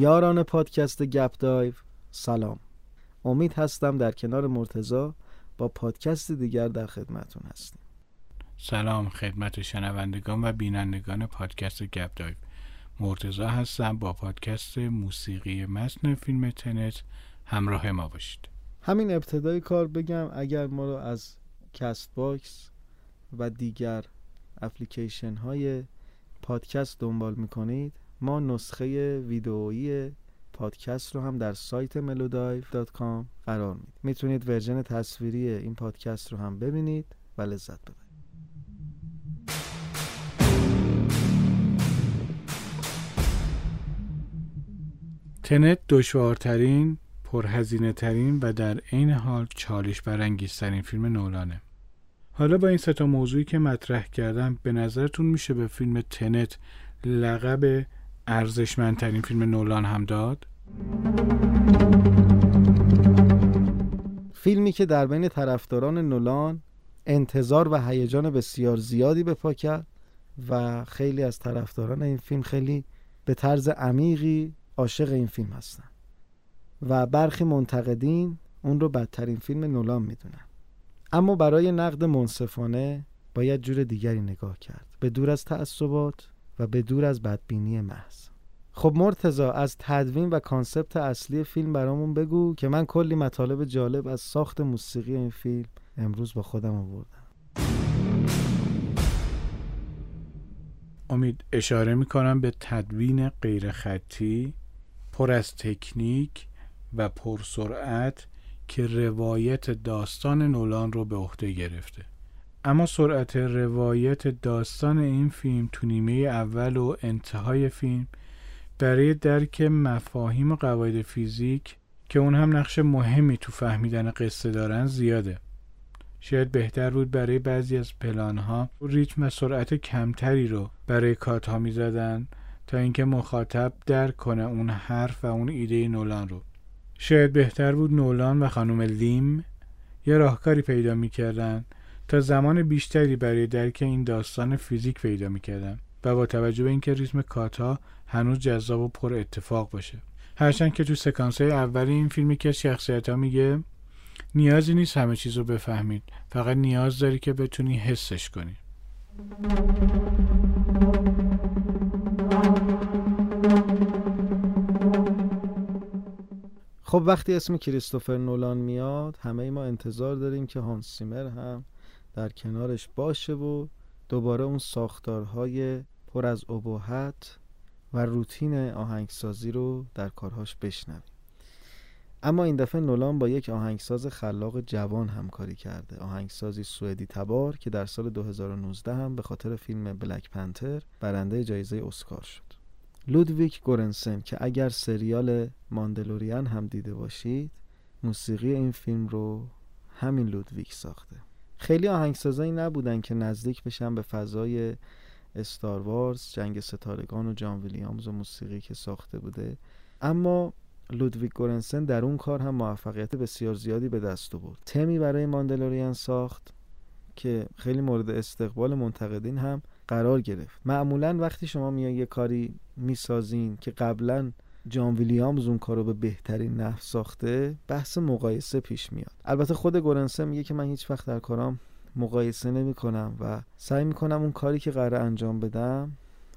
یاران پادکست گپ دایو سلام. امید هستم در کنار مرتضی با پادکست دیگر در خدمتون هستیم. سلام خدمت شنوندگان و بینندگان پادکست گپ دایو. مرتضی هستم با پادکست موسیقی متن فیلم Tenet. همراه ما باشید. همین ابتدای کار بگم اگر ما رو از CastBox و دیگر اپلیکیشن های پادکست دنبال می‌کنید ما نسخه ویدئویی پادکست رو هم در سایت melodive.com قرار میدیم. می‌تونید ورژن تصویری این پادکست رو هم ببینید و لذت ببرید. تنت دشوارترین پرهزینه ترین و در عین حال چالش برانگیزترین فیلم نولانه. حالا با این ستا موضوعی که مطرح کردم به نظرتون میشه به فیلم تنت لقب ارزشمندترین فیلم نولان هم داد؟ فیلمی که در بین طرفداران نولان انتظار و هیجان بسیار زیادی به پا کرد و خیلی از طرفداران این فیلم خیلی به طرز عمیقی عاشق این فیلم هستن و برخی منتقدین اون رو بدترین فیلم نولان می‌دونن. اما برای نقد منصفانه باید جور دیگری نگاه کرد. به دور از تعصبات و به دور از بدبینی محض. خب مرتزا از تدوین و کانسپت اصلی فیلم برامون بگو که من کلی مطالب جالب از ساخت موسیقی این فیلم امروز با خودم آوردم. امید اشاره می‌کنم به تدوین غیر خطی پر از تکنیک و پرسرعت که روایت داستان نولان رو به عهده گرفته. اما سرعت روایت داستان این فیلم تو نیمه اول و انتهای فیلم برای درک مفاهیم و قواعد فیزیک که اون هم نقش مهمی تو فهمیدن قصه دارن زیاده. شاید بهتر بود برای بعضی از پلانها ریتم و سرعت کمتری رو برای کات ها می زدن تا اینکه مخاطب درک کنه اون حرف و اون ایده نولان رو. شاید بهتر بود نولان و خانم لیم یه راهکاری پیدا می‌کردن تا زمان بیشتری برای درک این داستان فیزیک پیدا می‌کردن و با توجه به اینکه ریتم کاتا هنوز جذاب و پر اتفاق باشه. هرچند که تو سکانس های اول این فیلمی که شخصیت ها میگه نیازی نیست همه چیز رو بفهمید فقط نیاز داری که بتونی حسش کنی. خب وقتی اسم کریستوفر نولان میاد همه ما انتظار داریم که هانس سیمر هم در کنارش باشه و دوباره اون ساختارهای پر از ابهت و روتین آهنگسازی رو در کارهاش بشنویم. اما این دفعه نولان با یک آهنگساز خلاق جوان همکاری کرده. آهنگسازی سوئدی تبار که در سال 2019 هم به خاطر فیلم بلک پنتر برنده جایزه اسکار شد. لودویک گورنسن که اگر سریال ماندلوریان هم دیده باشید موسیقی این فیلم رو همین لودویک ساخته. خیلی آهنگسازایی نبودن که نزدیک بشن به فضای استار وارز جنگ ستارگان و جان ویلیامز و موسیقی که ساخته بوده. اما لودویگ گورنسن در اون کار هم موفقیت بسیار زیادی به دست آورد. تمی برای ماندلوریان ساخت که خیلی مورد استقبال منتقدین هم قرار گرفت. معمولا وقتی شما میان یه کاری می‌سازین که قبلا جان ویلیامز اون کارو به بهترین نحو ساخته بحث مقایسه پیش میاد. البته خود گورنسن میگه که من هیچ وقت در کارام مقایسه نمی کنم و سعی می کنم اون کاری که قرار انجام بدم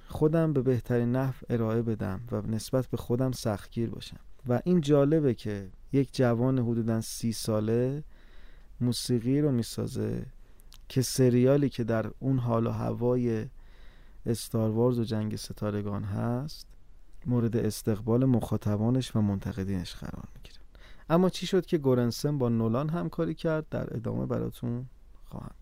خودم به بهترین نحو ارائه بدم و نسبت به خودم سختگیر باشم. و این جالبه که یک جوان حدودا سی ساله موسیقی رو می‌سازه که سریالی که در اون حال و هوای استاروارز و جنگ ستارگان هست مورد استقبال مخاطبانش و منتقدینش قرار می‌گیره. اما چی شد که گورنسن با نولان همکاری کرد؟ در ادامه براتون خواهم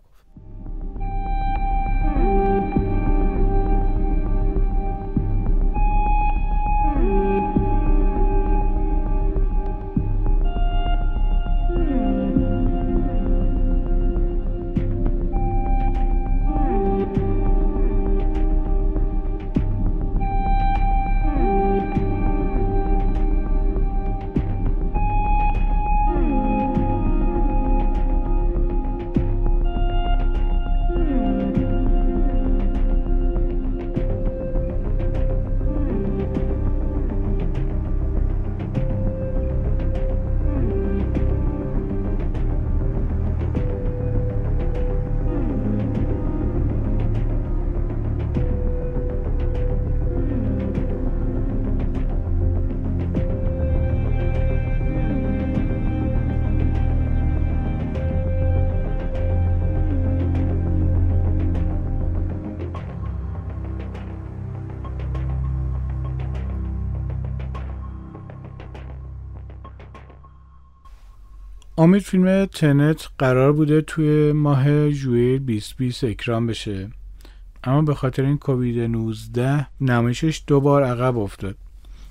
امید فیلم تنت قرار بوده توی ماه ژوئیه 2020 اکرام بشه. اما به خاطر این کووید 19 نمایشش دو بار عقب افتاد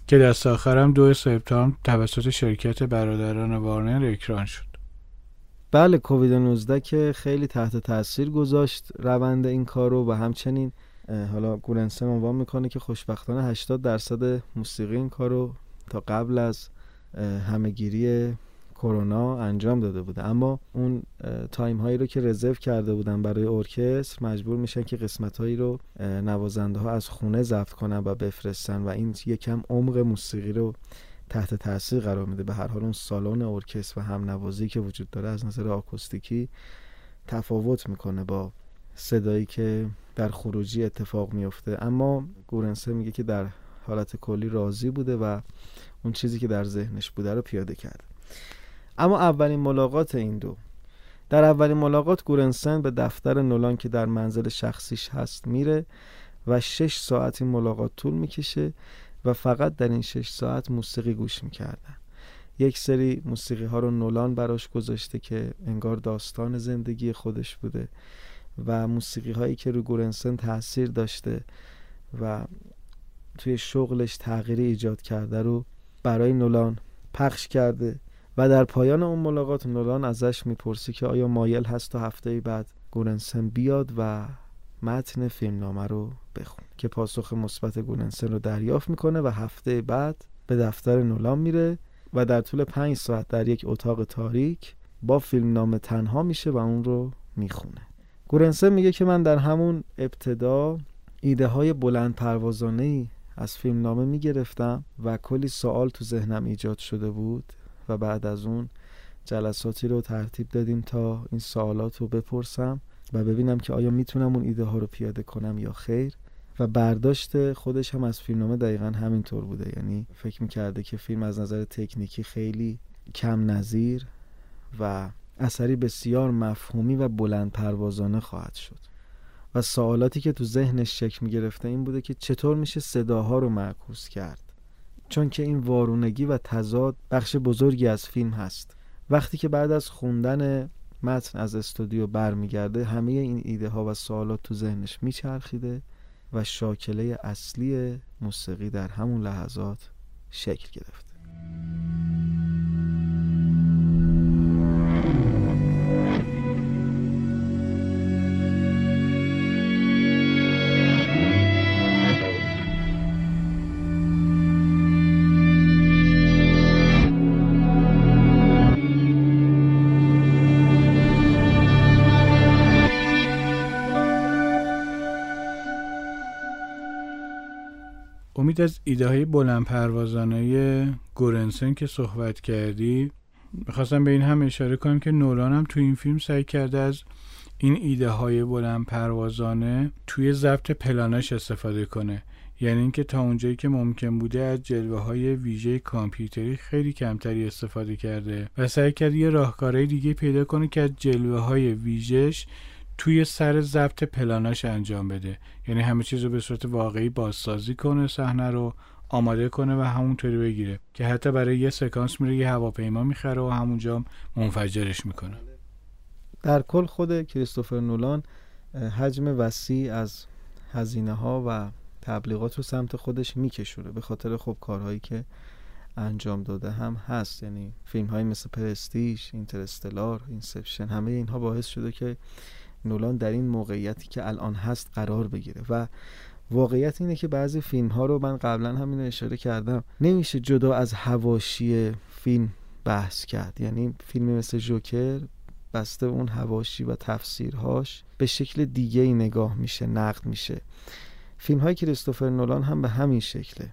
که دست آخرم دو سپتامبر توسط شرکت برادران وارنر اکران شد. بله کووید 19 که خیلی تحت تاثیر گذاشت روند این کارو و همچنین حالا گورنسن عنوان می‌کنه که خوشبختانه 80 درصد موسیقی این کارو تا قبل از همهگیری کرونا انجام داده بوده. اما اون تایم هایی رو که رزرو کرده بودن برای ارکستر مجبور میشن که قسمت هایی رو نوازنده ها از خونه ضبط کنن و بفرستن و این یکم عمق موسیقی رو تحت تاثیر قرار میده. به هر حال اون سالن ارکستر و هم نوازی که وجود داره از نظر آکوستیکی تفاوت می‌کنه با صدایی که در خروجی اتفاق میفته اما گورنسه میگه که در حالت کلی راضی بوده و اون چیزی که در ذهنش بوده رو پیاده کرده. اما اولین ملاقات این دو. در اولین ملاقات گورنسن به دفتر نولان که در منزل شخصیش هست میره و شش ساعت این ملاقات طول می‌کشه و فقط در این شش ساعت موسیقی گوش می‌کردن. یک سری موسیقی ها رو نولان براش گذاشته که انگار داستان زندگی خودش بوده و موسیقی هایی که رو گورنسن تاثیر داشته و توی شغلش تغییری ایجاد کرده رو برای نولان پخش کرده. و در پایان اون ملاقات نولان ازش می‌پرسی که آیا مایل هست تا هفته بعد گورنسن بیاد و متن فیلمنامه رو بخون که پاسخ مثبت گورنسن رو دریافت می‌کنه و هفته بعد به دفتر نولان میره و در طول پنج ساعت در یک اتاق تاریک با فیلمنامه تنها میشه و اون رو می‌خونه. گورنسن میگه که من در همون ابتدا ایده های بلند پروازانه ای از فیلمنامه می‌گرفتم و کلی سوال تو ذهنم ایجاد شده بود. و بعد از اون جلساتی رو ترتیب دادیم تا این سوالات رو بپرسم و ببینم که آیا می‌تونم اون ایده ها رو پیاده کنم یا خیر. و برداشت خودش هم از فیلمنامه دقیقا همینطور بوده. یعنی فکر می‌کرده که فیلم از نظر تکنیکی خیلی کم نظیر و اثری بسیار مفهومی و بلند پروازانه خواهد شد. و سوالاتی که تو ذهنش شکل می‌گرفته این بوده که چطور میشه صداها رو معکوس کرد. چون که این وارونگی و تضاد بخش بزرگی از فیلم هست. وقتی که بعد از خوندن متن از استودیو برمیگرده همه این ایده ها و سوالات تو ذهنش میچرخیده و شاکله اصلی موسیقی در همون لحظات شکل گرفته. امید از ایده های بلند پروازانه گورنسن که صحبت کردی می‌خواستم به این هم اشاره کنم که نولان هم تو این فیلم سعی کرده از این ایده های بلند پروازانه توی ضبط پلاناش استفاده کنه. یعنی اینکه تا اونجایی که ممکن بوده از جلوه های ویژه کامپیوتری خیلی کمتری استفاده کرده و سعی کرده یه راهکارهای دیگه پیدا کنه که از جلوه های ویژش توی سر ضبط پلاناش انجام بده. یعنی همه چیز رو به صورت واقعی بازسازی کنه صحنه رو آماده کنه و همونطوری بگیره. که حتی برای یه سکانس میره یه هواپیما می‌خره و همونجا منفجرش می‌کنه. در کل خود کریستوفر نولان حجم وسیع از هزینه ها و تبلیغات رو سمت خودش میکشونه به خاطر خب کارهایی که انجام داده هم هست. یعنی فیلم های مثل Prestige Interstellar Inception همه اینها باعث شده که نولان در این موقعیتی که الان هست قرار بگیره. و واقعیت اینه که بعضی فیلم ها رو من قبلا همین اشاره کردم. نمیشه جدا از هواشی فیلم بحث کرد. یعنی فیلم مثل جوکر بسته اون هواشی و تفسیرهاش به شکل دیگه ای نگاه میشه نقد میشه. فیلم های کریستوفر نولان هم به همین شکله.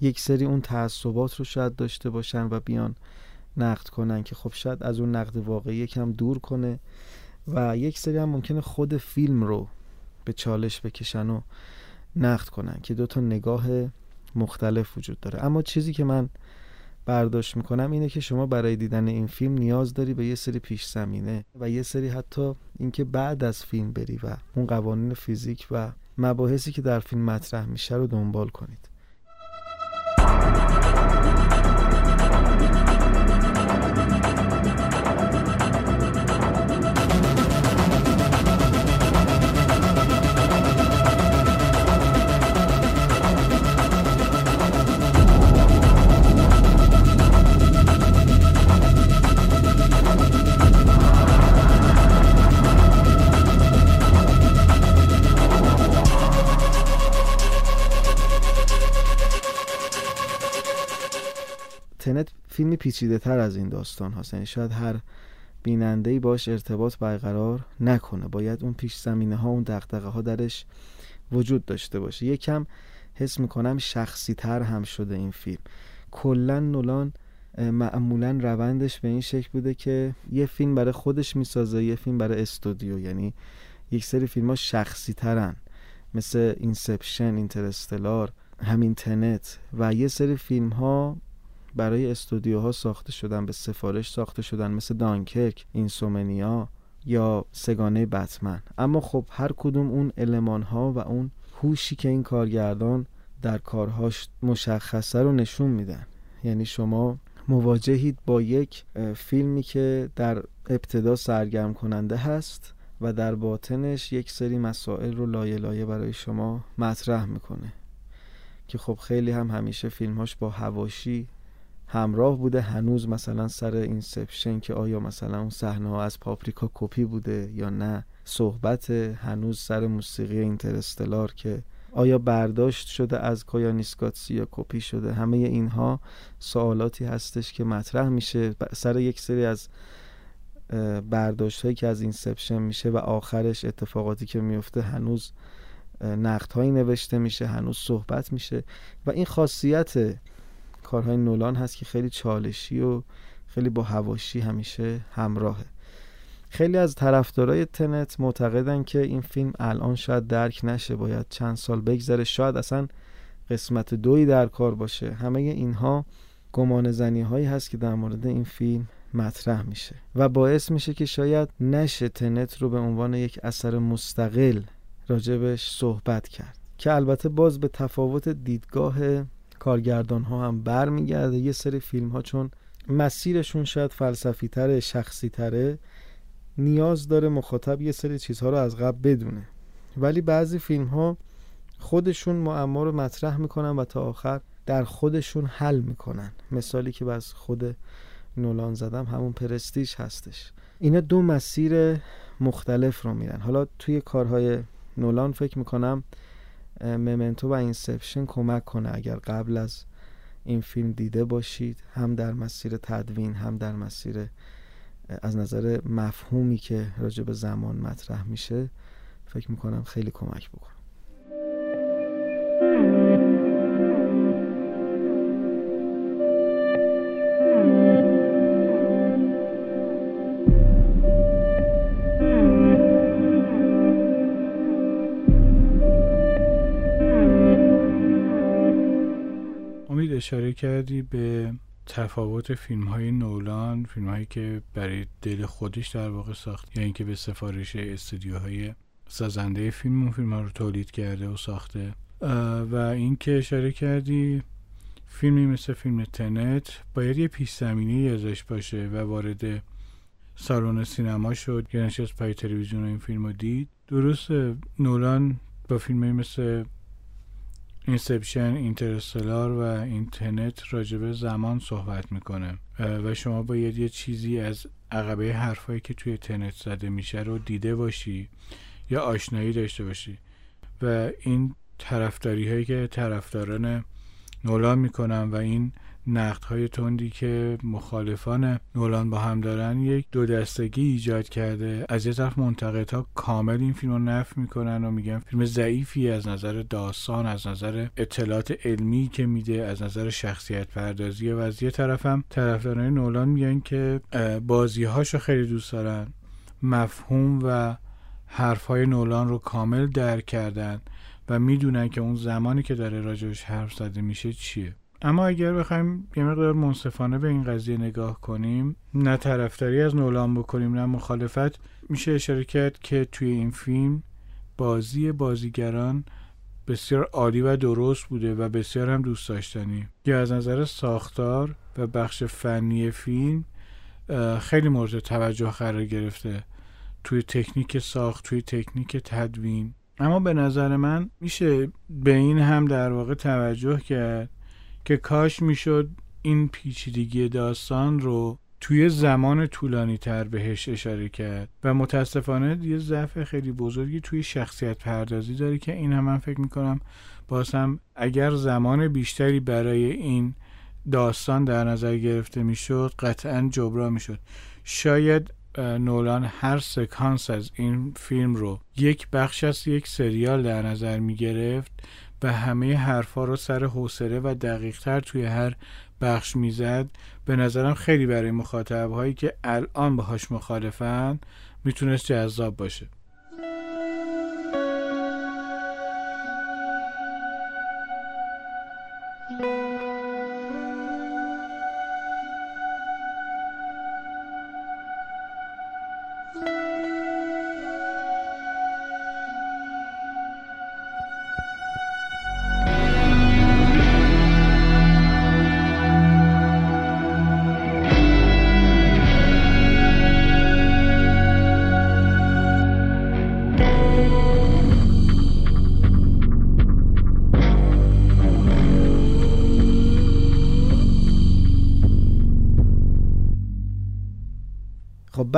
یک سری اون تعصبات رو شاید داشته باشن و بیان نقد کنن که خب شاید از اون نقد واقعی یکم دور کنه. و یک سری هم ممکنه خود فیلم رو به چالش بکشن و نقد کنن که دو تا نگاه مختلف وجود داره. اما چیزی که من برداشت می‌کنم اینه که شما برای دیدن این فیلم نیاز داری به یه سری پیش زمینه و یه سری حتی اینکه بعد از فیلم بری و اون قوانین فیزیک و مباحثی که در فیلم مطرح میشه رو دنبال کنید. Tenet فیلمی پیچیده تر از این داستان هاست. یعنی شاید هر بیننده ای باش ارتباط برقرار نکنه. باید اون پیش زمینه ها اون دغدغه ها درش وجود داشته باشه. یکم حس می‌کنم شخصی تر هم شده این فیلم. کلا نولان معمولا روندش به این شکل بوده که یه فیلم برای خودش می‌سازه یه فیلم برای استودیو. یعنی یک سری فیلم ها شخصی ترن مثل Inception Interstellar همین تنت و یه سری فیلم ها برای استودیوها ساخته شدن به سفارش ساخته شدن مثل دانکرک اینسومنیا یا سگانه بتمن. اما خب هر کدوم اون علمان ها و اون هوشی که این کارگردان در کارهاش مشخصه رو نشون میدن. یعنی شما مواجهید با یک فیلمی که در ابتدا سرگرم کننده هست و در باطنش یک سری مسائل رو لایه لایه برای شما مطرح می‌کنه. که خب خیلی هم همیشه فیلمهاش با حواشی همراه بوده هنوز مثلا سر Inception که آیا مثلا اون صحنه ها از پاپریکا کپی بوده یا نه صحبت هنوز سر موسیقی Interstellar که آیا برداشت شده از Koyaanisqatsi یا کپی شده. همه اینها سوالاتی هستش که مطرح میشه. سر یک سری از برداشت هایی که از Inception میشه و آخرش اتفاقاتی که میفته هنوز نقد هایی نوشته میشه هنوز صحبت میشه و این خاصیت کارهای نولان هست که خیلی چالشی و خیلی با هواشی همیشه همراهه. خیلی از طرفدارای تنت معتقدن که این فیلم الان شاید درک نشه باید چند سال بگذره. شاید اصلا قسمت دوی در کار باشه. همه اینها گمان زنی هایی هست که در مورد این فیلم مطرح میشه. و باعث میشه که شاید نشه تنت رو به عنوان یک اثر مستقل راجبش صحبت کرد. که البته باز به تفاوت دیدگاه کارگردان ها هم برمیگرده. یه سری فیلم ها چون مسیرشون شاید فلسفی تره شخصی تره نیاز داره مخاطب یه سری چیزها رو از قبل بدونه. ولی بعضی فیلم ها خودشون معما رو مطرح می‌کنن و تا آخر در خودشون حل می‌کنن. مثالی که بس خود نولان زدم همون پرستیش هستش. اینا دو مسیر مختلف رو میرن. حالا توی کارهای نولان فکر می‌کنم ممنتو و اینسپشن کمک کنه. اگر قبل از این فیلم دیده باشید هم در مسیر تدوین هم در مسیر از نظر مفهومی که راجع به زمان مطرح میشه فکر می‌کنم خیلی کمک بکنه. اشاره کردی به تفاوت فیلم های نولان فیلم هایی که برای دل خودش در واقع ساخت یا یعنی اینکه به سفارش استودیوهای سازنده فیلم اون فیلم ها رو تولید کرده و ساخته. و اینکه اشاره کردی فیلمی مثل فیلم تنت باید یه پیش زمینه ازش باشه و وارد سالن سینما شد. یا نشست پای تلویزیون این فیلم رو دید. درست نولان با فیلم مثل Inception Interstellar و این Tenet راجبه زمان صحبت می‌کنه. و شما باید یه چیزی از عقبه حرفایی که توی Tenet زده میشه رو دیده باشی یا آشنایی داشته باشی. و این طرفداری هایی که طرفداران نولان می‌کنن و این نقد های تندی که مخالفان نولان با هم دارن یک دو دستگی ایجاد کرده. از یه طرف ها کامل این فیلم رو نف می‌کنن و میگن فیلم ضعیفی از نظر داستان از نظر اطلاعات علمی که میده از نظر شخصیت پردازی. و از یه طرف هم طرفداران نولان میگن که بازی هاشو خیلی دوست دارن. مفهوم و حرف های نولان رو کامل درک کردن و می‌دونن که اون زمانی که داره راجبش حرف زده میشه چیه. اما اگر بخوایم یه مقدار منصفانه به این قضیه نگاه کنیم نه طرفداری از نولان بکنیم نه مخالفت میشه اشاره کرد که توی این فیلم بازی بازیگران بسیار عالی و درست بوده و بسیار هم دوست داشتنی. که از نظر ساختار و بخش فنی فیلم خیلی مورد توجه قرار گرفته. توی تکنیک ساخت توی تکنیک تدوین. اما به نظر من میشه به این هم در واقع توجه کرد. که کاش می‌شد این پیچیدگی داستان رو توی زمان طولانی تر بهش اشاره کرد و متاسفانه یه ضعف خیلی بزرگی توی شخصیت پردازی داره که این هم من فکر می‌کنم بازم اگر زمان بیشتری برای این داستان در نظر گرفته می‌شد قطعا جبران می‌شد. شاید نولان هر سکانس از این فیلم رو یک بخش از یک سریال در نظر می گرفت و همه حرفا رو سر حوصله و دقیق تر توی هر بخش می‌زد. به نظرم خیلی برای مخاطب هایی که الان باهاش مخالفن می‌تونست جذاب باشه.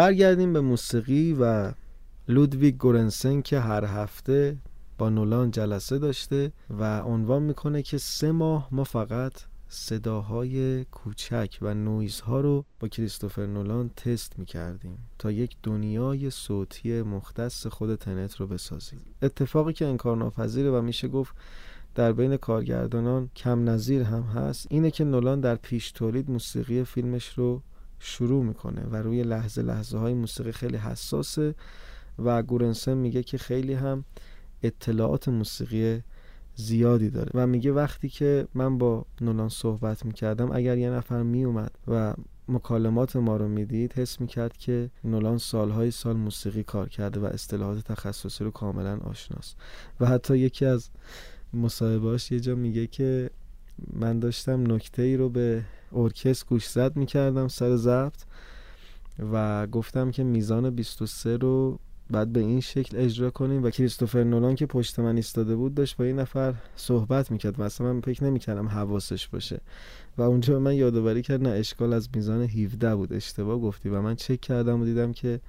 برگردیم به موسیقی و لودویگ گورنسن که هر هفته با نولان جلسه داشته و عنوان می‌کنه که سه ماه ما فقط صداهای کوچک و نویزها رو با کریستوفر نولان تست می‌کردیم تا یک دنیای صوتی مختص خود تنت رو بسازیم. اتفاقی که انکار ناپذیره و میشه گفت در بین کارگردانان کم نظیر هم هست اینه که نولان در پیش تولید موسیقی فیلمش رو شروع می‌کنه و روی لحظه لحظه های موسیقی خیلی حساسه و گورنسن میگه که خیلی هم اطلاعات موسیقی زیادی داره. و میگه وقتی که من با نولان صحبت می‌کردم اگر یه نفر میومد و مکالمات ما رو می‌دید حس می‌کرد که نولان سالهای سال موسیقی کار کرده و اصطلاحات تخصصی رو کاملا آشناست. و حتی یکی از مصاحبهاش یه جا میگه که من داشتم نکته ای رو به ارکست گوش زد می‌کردم سر ضبط و گفتم که میزان 23 رو بعد به این شکل اجرا کنیم و کریستوفر نولان که پشت من ایستاده بود داشت با این نفر صحبت می‌کرد اصلا من فکر نمی‌کردم حواسش باشه. و اونجا من یادآوری کرد نه اشکال از میزان 17 بود اشتباه گفتی. و من چک کردم و دیدم که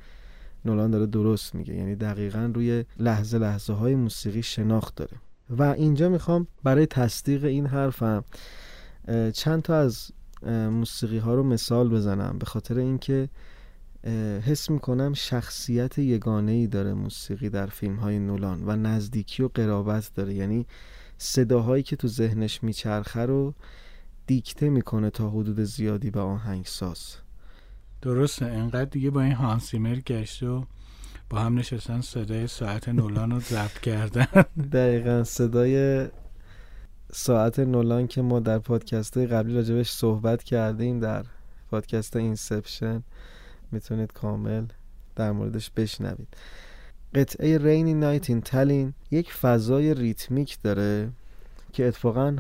نولان داره درست میگه. یعنی دقیقا روی لحظه لحظه های موسیقی شناخت داره. و اینجا می‌خوام برای تصدیق این حرفم چند تا از موسیقی ها رو مثال بزنم به خاطر اینکه حس می‌کنم شخصیت یگانه ای داره موسیقی در فیلم های نولان و نزدیکی و قرابت داره. یعنی صداهایی که تو ذهنش میچرخه رو دیکته می‌کنه تا حدود زیادی به آهنگساز. درسته انقدر دیگه با این هانسیمر گشت و با هم نشستن صدای ساعت نولان رو ضبط کردن. دقیقا صدای ساعت نولان که ما در پادکست قبلی راجبش صحبت کردیم در پادکست Inception می‌تونید کامل در موردش بشنوید. قطعه Rainy Night in Tallinn یک فضای ریتمیک داره که اتفاقا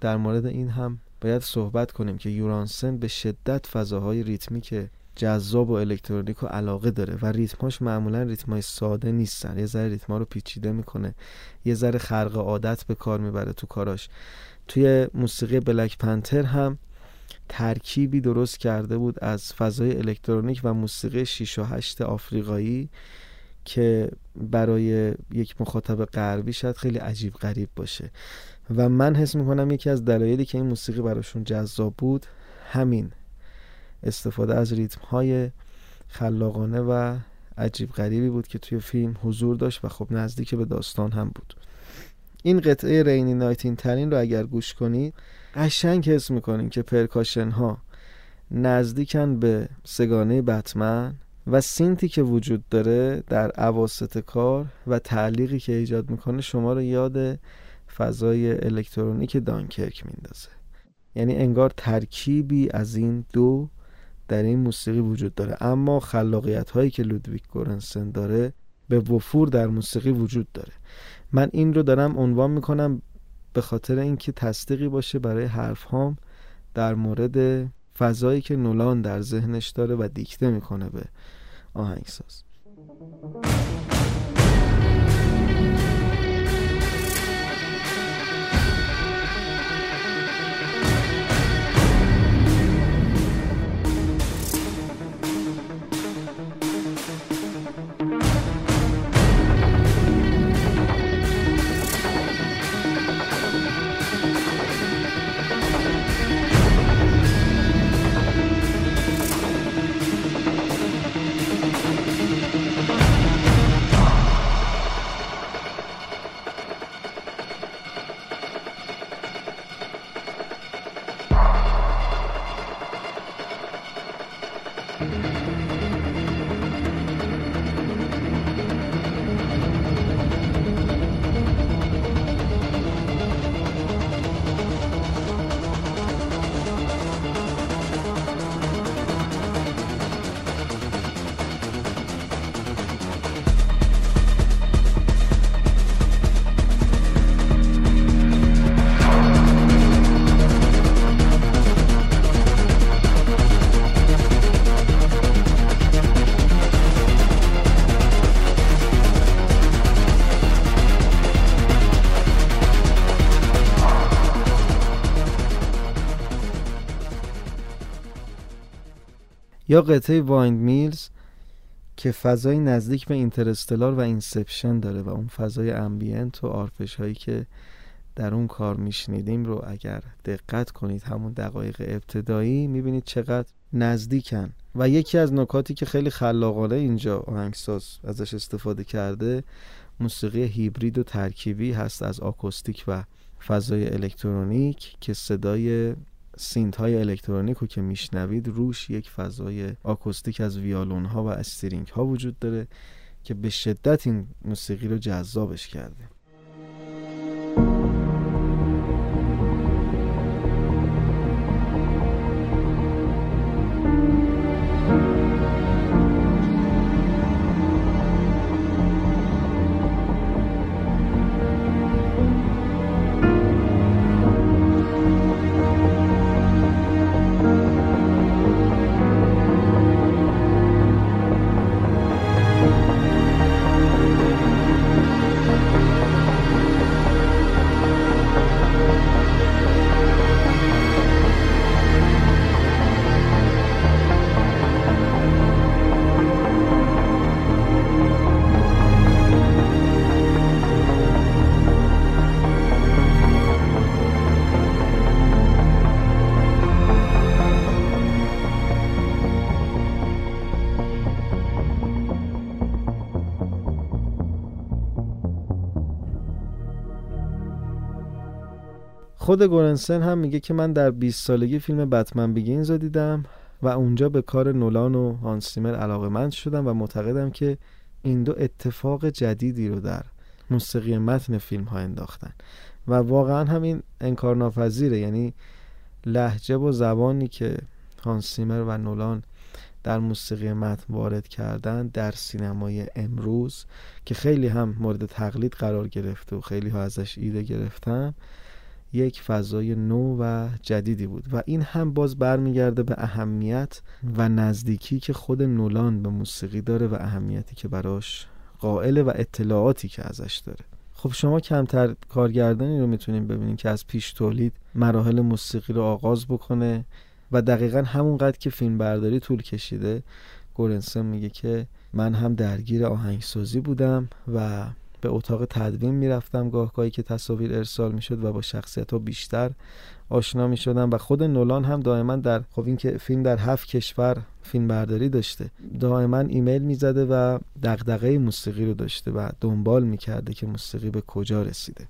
در مورد این هم باید صحبت کنیم که یورانسون به شدت فضاهای ریتمیک جذاب و الکترونیک و علاقه داره و ریتماش معمولا ریتمای ساده نیستن. یه ذره ریتما رو پیچیده می‌کنه. یه ذره خرق عادت به کار می‌بره تو کاراش. توی موسیقی بلک پنتر هم ترکیبی درست کرده بود از فضای الکترونیک و موسیقی 6 و 8 آفریقایی که برای یک مخاطب غربی شاید خیلی عجیب غریب باشه. و من حس می‌کنم یکی از دلایلی که این موسیقی براشون جذاب بود همین. استفاده از ریتم های خلاقانه و عجیب غریبی بود که توی فیلم حضور داشت و خب نزدیک به داستان هم بود. این قطعه رینی نایتین ترین رو اگر گوش کنید قشنگ حس می‌کنین که پرکاشن ها نزدیکن به سگانه بتمن و سینتی که وجود داره در عواست کار و تعلیقی که ایجاد می‌کنه شما رو یاد فضای الکترونیک دانکرک میندازه. یعنی انگار ترکیبی از این دو در این موسیقی وجود داره. اما خلاقیت هایی که لودویک گورنسن داره به وفور در موسیقی وجود داره. من این رو دارم عنوان می‌کنم به خاطر اینکه تصدیقی باشه برای حرف هام در مورد فضایی که نولان در ذهنش داره و دیکته می‌کنه به آهنگساز. یا قطعه Windmills که فضای نزدیک به Interstellar و Inception داره و اون فضای ambient و آرپژ هایی که در اون کار میشنیدیم رو اگر دقت کنید همون دقایق ابتدایی می‌بینید چقدر نزدیکن. و یکی از نکاتی که خیلی خلاقانه اینجا آهنگساز ازش استفاده کرده موسیقی هیبرید و ترکیبی هست از آکوستیک و فضای الکترونیک که صدای synth های الکترونیک رو که میشنوید روش یک فضای آکوستیک از ویالون ها و string ها وجود داره که به شدت این موسیقی رو جذابش کرده. خود گورنسن هم میگه که من در 20 سالگی فیلم بتمن بیگینز رو دیدم و اونجا به کار نولان و هانسیمر علاقه مند شدم و معتقدم که این دو اتفاق جدیدی رو در موسیقی متن فیلم ها انداختن. و واقعا همین انکار ناپذیره یعنی لحجه و زبانی که هانسیمر و نولان در موسیقی متن وارد کردن در سینمای امروز که خیلی هم مورد تقلید قرار گرفته و خیلی ها ازش ایده گرفتن یک فضای نو و جدیدی بود و این هم باز برمیگرده به اهمیت و نزدیکی که خود نولان به موسیقی داره و اهمیتی که براش قائله و اطلاعاتی که ازش داره. خب شما کمتر کارگردانی رو می‌تونیم ببینید که از پیش تولید مراحل موسیقی رو آغاز بکنه و دقیقا همونقدر که فیلم برداری طول کشیده گورنسن میگه که من هم درگیر آهنگسازی بودم و به اتاق تدوین می‌رفتم گاهگاهی که تصاویر ارسال می‌شد و با شخصیت ها بیشتر آشنا می شدم و خود نولان هم دائما در خب این که فیلم در هفت کشور فیلم برداری داشته دائما ایمیل می‌زده و دغدغه موسیقی رو داشته و دنبال می‌کرده که موسیقی به کجا رسیده.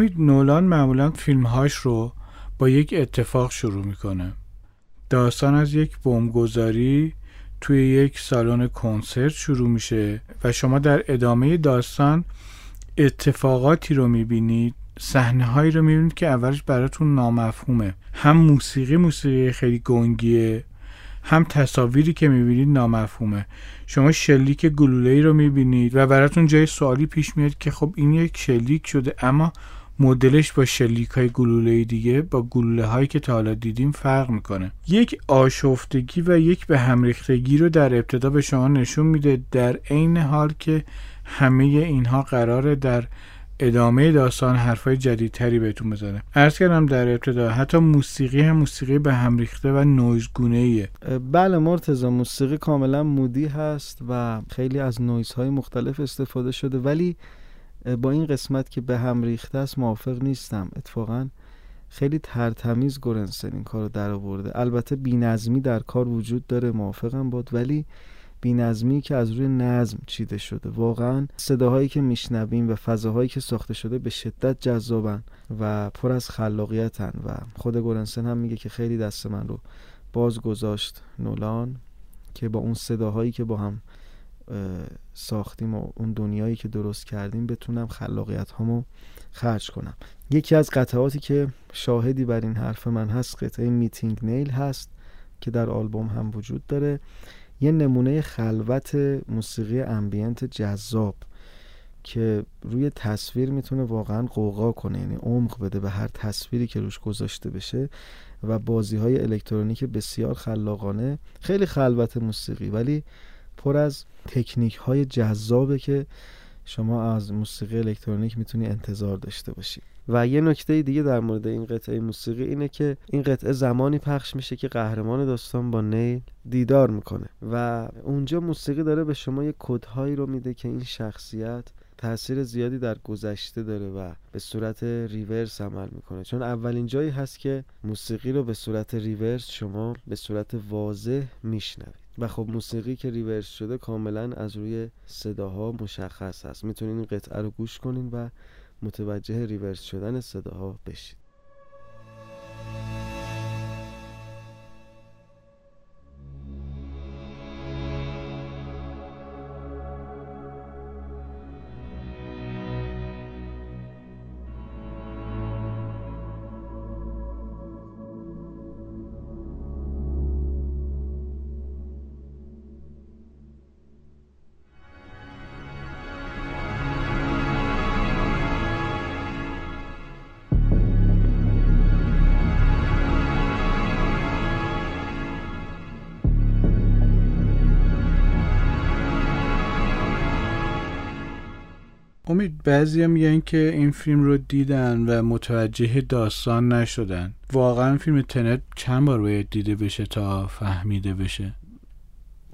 امید نولان معمولا فیلمهاش رو با یک اتفاق شروع می‌کنه. داستان از یک بمبگذاری توی یک سالن کنسرت شروع میشه و شما در ادامه داستان اتفاقاتی رو می‌بینید صحنه هایی رو می‌بینید که اولش براتون نامفهومه. هم موسیقی موسیقی خیلی گنگیه هم تصاویری که می‌بینید نامفهومه. شما شلیک گلوله رو می‌بینید و براتون جای سوالی پیش میاد که خب این یک شلیک شده اما مدلش با شلیک های گلوله دیگه با گلوله هایی که تا حالا دیدیم فرق می‌کنه. یک آشفتگی و یک به همریختگی رو در ابتدا به شما نشون میده در عین حال که همه اینها قراره در ادامه داستان حرفای جدیدتری بهتون بزنه. عرض کردم در ابتدا حتی موسیقی هم موسیقی به هم ریخته و نویزگونه ایه بله مرتزا موسیقی کاملا مودی هست و خیلی از نویزهای مختلف استفاده شده ولی با این قسمت که به هم ریخته است موافق نیستم. اتفاقا خیلی ترتمیز گورنسن این کار رو در آورده البته بینظمی در کار وجود داره موافقم بود ولی بینظمی که از روی نظم چیده شده. واقعا صداهایی که میشنویم و فضاهایی که ساخته شده به شدت جذابن و پر از خلاقیتن و خود گورنسن هم میگه که خیلی دست من رو باز گذاشت نولان که با اون صداهایی که با هم ساختیم و اون دنیایی که درست کردیم بتونم خلاقیت هامو خرج کنم. یکی از قطعاتی که شاهدی بر این حرف من هست قطعه Meeting Neil هست که در آلبوم هم وجود داره. یه نمونه خلوت موسیقی ambient جذاب که روی تصویر می‌تونه واقعا غوغا کنه یعنی عمق بده به هر تصویری که روش گذاشته بشه و بازی های الکترونیک بسیار خلاقانه خیلی خلوت موسیقی ولی پر از تکنیک های جذابه که شما از موسیقی الکترونیک می‌تونی انتظار داشته باشی. و یه نکته دیگه در مورد این قطعه موسیقی اینه که این قطعه زمانی پخش میشه که قهرمان داستان با نیل دیدار می‌کنه و اونجا موسیقی داره به شما یه کدهایی رو میده که این شخصیت تاثیر زیادی در گذشته داره و به صورت ریورس عمل می‌کنه. چون اولین جایی هست که موسیقی رو به صورت ریورس شما به صورت واضح میشنوید. و خب موسیقی که ریورس شده کاملا از روی صداها مشخص هست می‌تونین این قطعه رو گوش کنین و متوجه ریورس شدن صداها بشید امید بعضی میگن که این فیلم رو دیدن و متوجه داستان نشدن. واقعا فیلم تنت چند بار باید دیده بشه تا فهمیده بشه؟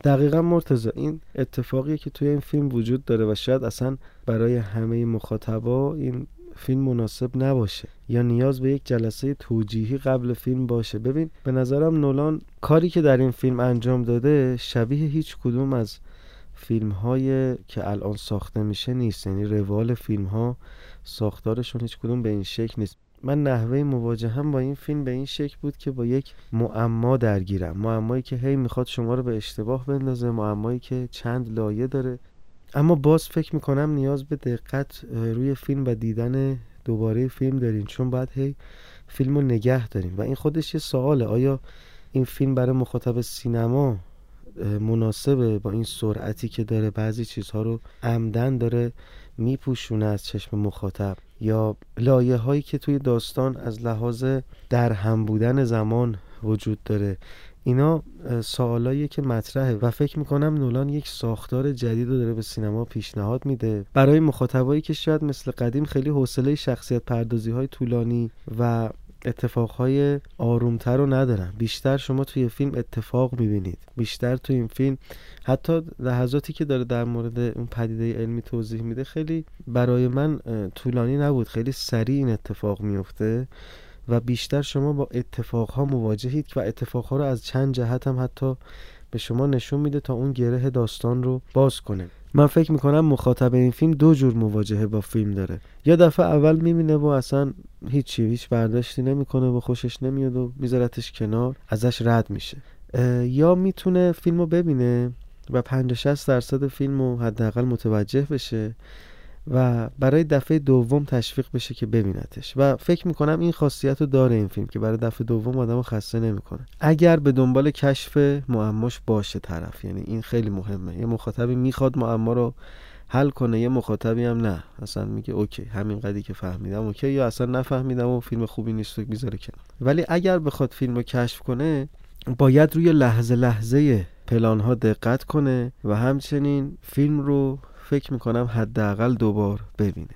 دقیقا مرتزا این اتفاقی که توی این فیلم وجود داره و شاید اصلا برای همه مخاطبا این فیلم مناسب نباشه. یا نیاز به یک جلسه توجیهی قبل فیلم باشه. ببین به نظرم نولان کاری که در این فیلم انجام داده شبیه هیچ کدوم از فیلم های که الان ساخته میشه نیست. یعنی روال فیلم ها ساختارشون هیچ کدوم به این شکل نیست. من نحوه مواجهم با این فیلم به این شکل بود که با یک معما درگیرم. معمایی که هی می‌خواد شما رو به اشتباه بندازه معمایی که چند لایه داره. اما باز فکر می‌کنم نیاز به دقت روی فیلم و دیدن دوباره فیلم داریم. چون باید هی فیلم رو نگه داریم. و این خودش یه سواله. آیا این فیلم برای مخاطب سینما مناسبه با این سرعتی که داره بعضی چیزها رو عمدن داره میپوشونه از چشم مخاطب یا لایه هایی که توی داستان از لحاظ در هم بودن زمان وجود داره. اینا سوالایی که مطرحه و فکر می‌کنم نولان یک ساختار جدید رو داره به سینما پیشنهاد میده. برای مخاطبایی که شاید مثل قدیم خیلی حوصله شخصیت پردازی های طولانی و اتفاقهای آرومتر رو ندارن بیشتر شما توی فیلم اتفاق می‌بینید. بیشتر توی این فیلم حتی لحظاتی که داره در مورد اون پدیده علمی توضیح میده خیلی برای من طولانی نبود. خیلی سریع این اتفاق میفته و بیشتر شما با اتفاقها مواجهید و اتفاقها رو از چند جهت هم حتی به شما نشون میده تا اون گره داستان رو باز کنه. من فکر می‌کنم مخاطب این فیلم دو جور مواجهه با فیلم داره. یا دفعه اول می‌بینه و اصلا هیچی هیچ برداشتی نمی‌کنه و خوشش نمیاد و میذارتش کنار ازش رد میشه. یا می‌تونه فیلم رو ببینه و 50 60 درصد فیلم حداقل متوجه بشه و برای دفعه دوم تشویق بشه که ببینتش. و فکر می‌کنم این خاصیت رو داره این فیلم که برای دفعه دوم آدم خسته نمی‌کنه. اگر به دنبال کشف معماش باشه طرف یعنی این خیلی مهمه. یه مخاطبی می‌خواد معما رو حل کنه یه مخاطبی هم نه. اصلا میگه اوکی همین قدی که فهمیدم اوکی یا اصلا نفهمیدم و فیلم خوبی نیست و می‌ذاره کنار. ولی اگر بخواد فیلم رو کشف کنه باید روی لحظه لحظه پلان ها دقت کنه و همچنین فیلم رو فکر می‌کنم حداقل دوبار ببینه.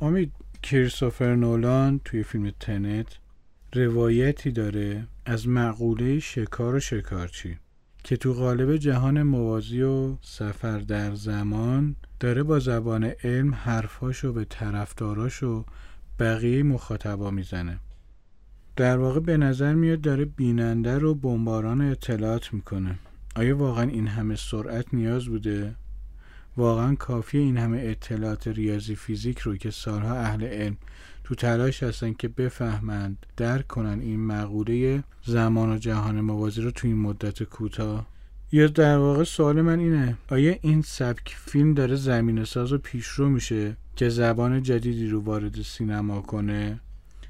امید کریستوفر نولان توی فیلم تنت روایتی داره از مقوله شکار و شکارچی. که تو قالب جهان موازی و سفر در زمان داره با زبان علم حرفاشو به طرفداراش و بقیه مخاطبا می‌زنه در واقع به نظر میاد داره بیننده رو بمباران اطلاعات می‌کنه آیا واقعا این همه سرعت نیاز بوده؟ واقعا کافیه این همه اطلاعات ریاضی فیزیک رو که سالها اهل علم تو تلاش هستن که بفهمند درک کنن این مقوله زمان و جهان موازی رو تو این مدت کوتاه. یا در واقع سوال من اینه آیا این سبک فیلم داره زمین ساز و پیشرو میشه که زبان جدیدی رو وارد سینما کنه؟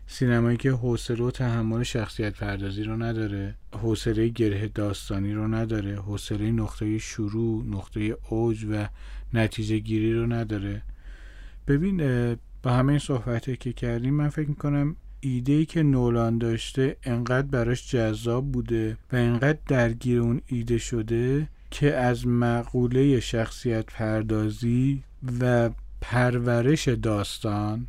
سینمایی که حوصله و تحمل شخصیت پردازی رو نداره حوصله گره داستانی رو نداره حوصله نقطه شروع نقطه اوج و نتیجه گیری رو نداره. ببین با همه این صحبتی که کردیم من فکر می‌کنم ایده ای که نولان داشته انقدر براش جذاب بوده و انقدر درگیر اون ایده شده که از مقوله شخصیت پردازی و پرورش داستان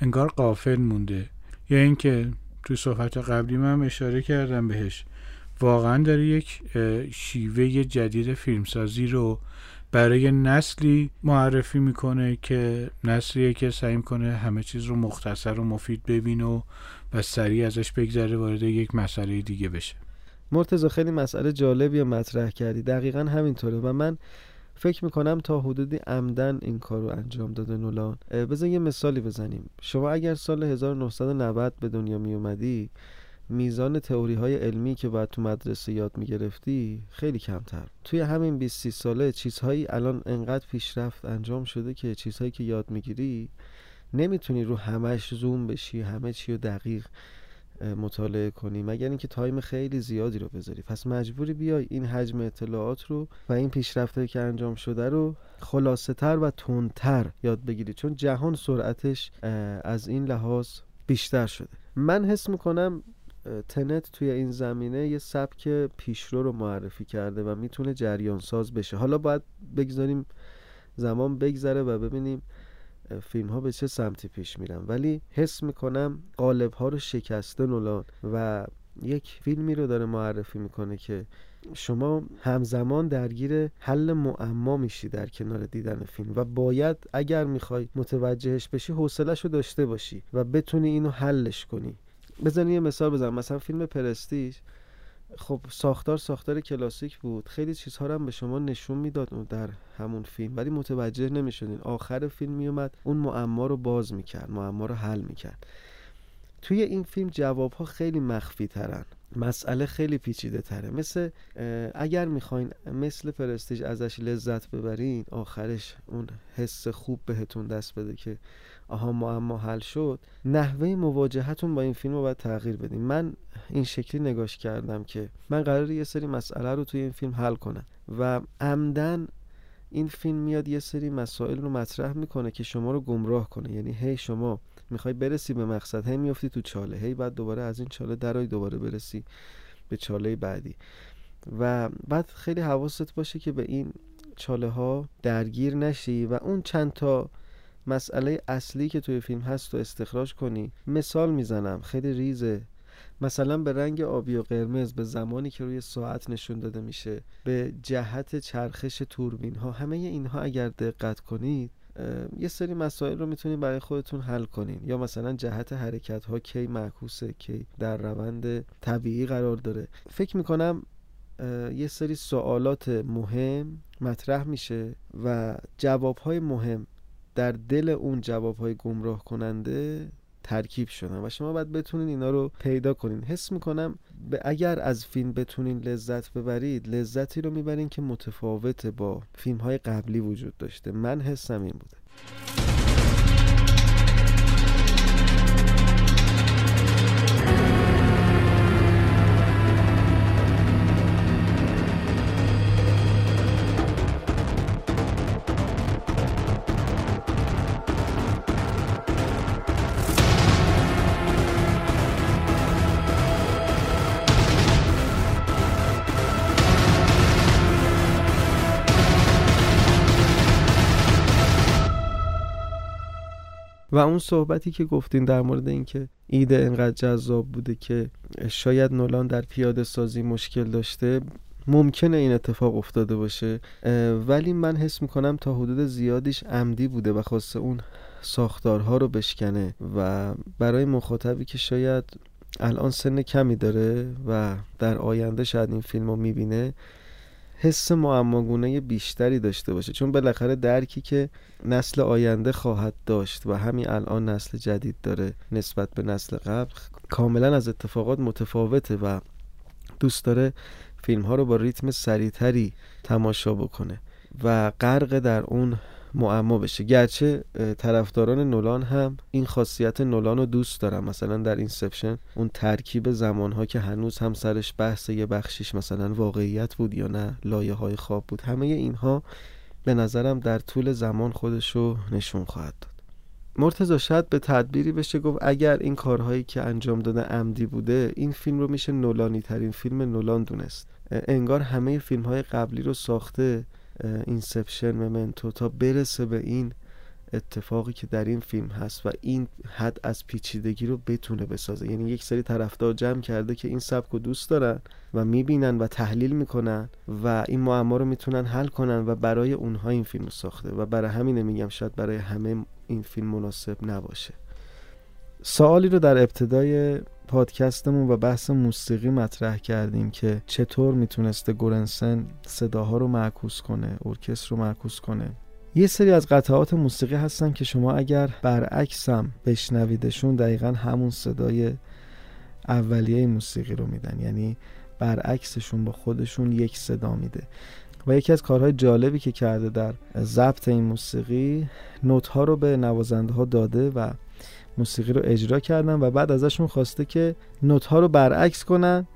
انگار قافل مونده. یا اینکه توی صحبت قبلی من اشاره کردم بهش واقعا داره یک شیوه جدید فیلمسازی رو برای نسلی معرفی می‌کنه که نسلیه که سعی می‌کنه همه چیز رو مختصر و مفید ببینه و و سریع ازش بگذره وارد یک مسئله دیگه بشه. مرتضی خیلی مسئله جالبی مطرح کردی. دقیقا همینطوره. و من فکر می‌کنم تا حدودی عمدن این کار رو انجام داده نولان. بذار یه مثالی بزنیم. شما اگر سال 1990 به دنیا می اومدی میزان تئوری های علمی که باید تو مدرسه یاد می‌گرفتی خیلی کمتر. توی همین 20 ساله چیزهایی الان انقدر پیشرفت انجام شده که چیزهایی که یاد می‌گیری نمی‌تونی رو همش زوم بشی همه چی رو دقیق مطالعه کنی مگر اینکه تایم خیلی زیادی رو بذاری. پس مجبوری بیای این حجم اطلاعات رو و این پیشرفته که انجام شده رو خلاصه تر و تندتر یاد بگیری چون جهان سرعتش از این لحاظ بیشتر شده. من حس می‌کنم تنت توی این زمینه یه سبک پیشرو رو معرفی کرده و می‌تونه جریان ساز بشه. حالا باید بگذاریم زمان بگذره و ببینیم فیلم ها به چه سمتی پیش میرن. ولی حس می‌کنم قالب ها رو شکسته نولان و یک فیلمی رو داره معرفی می‌کنه که شما همزمان درگیر حل معما میشی در کنار دیدن فیلم و باید اگر می‌خوای متوجهش بشی حوصلش رو داشته باشی و بتونی اینو حلش کنی. بزنی یه مثال بزنم. مثلا فیلم پرستیژ خب ساختار ساختار کلاسیک بود. خیلی چیزها رو هم به شما نشون می‌داد در همون فیلم ولی متوجه نمی‌شدین. آخر فیلم میومد اون معما رو باز می‌کرد معما رو حل می‌کرد. توی این فیلم جواب ها خیلی مخفی ترن. مسئله خیلی پیچیده تره. مثل اگر می‌خواین مثل پرستیج ازش لذت ببرین آخرش اون حس خوب بهتون دست بده که آها معما حل شد. نحوه مواجهتون با این فیلم رو باید تغییر بدیم من این شکلی نگاش کردم که من قرار یه سری مسئله رو توی این فیلم حل کنم و عمدن این فیلم میاد یه سری مسائل رو مطرح می‌کنه که شما رو گمراه کنه. یعنی هی شما می‌خوای برسی به مقصد هی میفتی تو چاله هی بعد دوباره از این چاله درای دوباره برسی به چاله بعدی. و بعد خیلی حواست باشه که به این چاله ها درگیر نشی و اون چند تا مسئله اصلی که توی فیلم هست رو استخراج کنی. مثال می‌زنم خیلی ریزه. مثلا به رنگ آبی و قرمز به زمانی که روی ساعت نشون داده میشه به جهت چرخش توربین ها همه اینها اگر دقت کنید یه سری مسائل رو می‌تونید برای خودتون حل کنین. یا مثلا جهت حرکت ها کی معکوسه کی در روند طبیعی قرار داره. فکر می‌کنم یه سری سوالات مهم مطرح میشه و جواب های مهم در دل اون جواب های گمراه کننده ترکیب شدن و شما باید بتونین اینا رو پیدا کنین. حس می‌کنم اگر از فیلم بتونین لذت ببرید لذتی رو می‌برین که متفاوت با فیلم های قبلی وجود داشته. من حسم این بوده. و اون صحبتی که گفتین در مورد اینکه ایده انقدر جذاب بوده که شاید نولان در پیاده سازی مشکل داشته ممکنه این اتفاق افتاده باشه ولی من حس می‌کنم تا حدود زیادیش عمدی بوده و خواسته اون ساختارها رو بشکنه و برای مخاطبی که شاید الان سن کمی داره و در آینده شاید این فیلم رو می‌بینه حس معماگونه بیشتری داشته باشه. چون بالاخره درکی که نسل آینده خواهد داشت و همین الان نسل جدید داره نسبت به نسل قبل کاملا از اتفاقات متفاوته و دوست داره فیلم ها رو با ریتم سریعتری تماشا بکنه. و غرق در اون معما بشه. گرچه طرفداران نولان هم این خاصیت نولان رو دوست دارن. مثلا در Inception اون ترکیب زمانها که هنوز هم سرش بحث یه بخشیش مثلا واقعیت بود یا نه لایه های خواب بود همه اینها به نظرم در طول زمان خودش رو نشون خواهد داد. مرتضی شاید به تعبیری بشه گفت اگر این کارهایی که انجام داده عمدی بوده این فیلم رو میشه نولانی ترین فیلم نولان دونست. انگار همه فیلم های قبلی رو ساخته Inception Memento تا برسه به این اتفاقی که در این فیلم هست و این حد از پیچیدگی رو بتونه بسازه. یعنی یک سری طرفدار جمع کرده که این سبک رو دوست دارن و می‌بینن و تحلیل می‌کنن و این معما رو می‌تونن حل کنن و برای اونها این فیلم رو ساخته. و برای همینه میگم شاید برای همه این فیلم مناسب نباشه. سوالی رو در ابتدای پادکستمون و بحث موسیقی مطرح کردیم که چطور می‌تونسته گورنسن صداها رو معکوس کنه ارکستر رو معکوس کنه. یه سری از قطعات موسیقی هستن که شما اگر برعکسم بشنویدشون دقیقا همون صدای اولیه موسیقی رو میدن. یعنی برعکسشون با خودشون یک صدا میده. و یکی از کارهای جالبی که کرده در ضبط این موسیقی نوت ها رو به نوازنده ها داده و موسیقی رو اجرا کردن و بعد ازشون خواسته که نوت ها رو برعکس کنن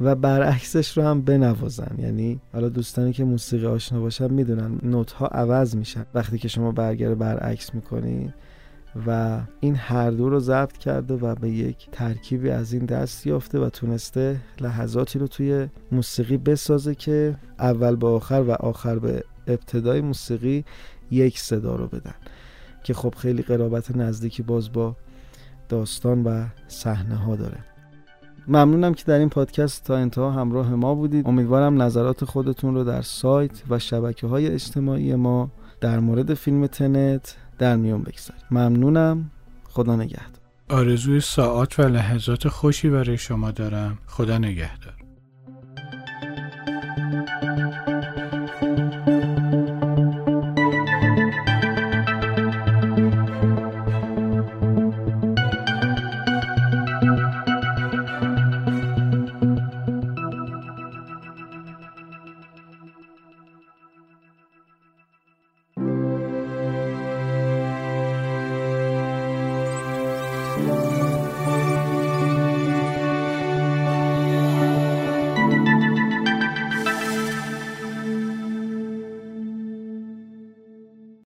و برعکسش رو هم بنوازن. یعنی حالا دوستانی که موسیقی آشنا باشن می‌دونن نوت ها عوض میشن وقتی که شما برگر برعکس می‌کنید و این هر دو رو ضبط کرده و به یک ترکیبی از این دست یافته و تونسته لحظاتی رو توی موسیقی بسازه که اول به آخر و آخر به ابتدای موسیقی یک صدا رو بدن. که خب خیلی قرابت نزدیکی باز با داستان و صحنه ها داره. ممنونم که در این پادکست تا انتها همراه ما بودید. امیدوارم نظرات خودتون رو در سایت و شبکه های اجتماعی ما در مورد فیلم تنت در میون بگذارید. ممنونم. خدا نگهدار. آرزوی ساعات و لحظات خوشی برای شما دارم. خدا نگهدار.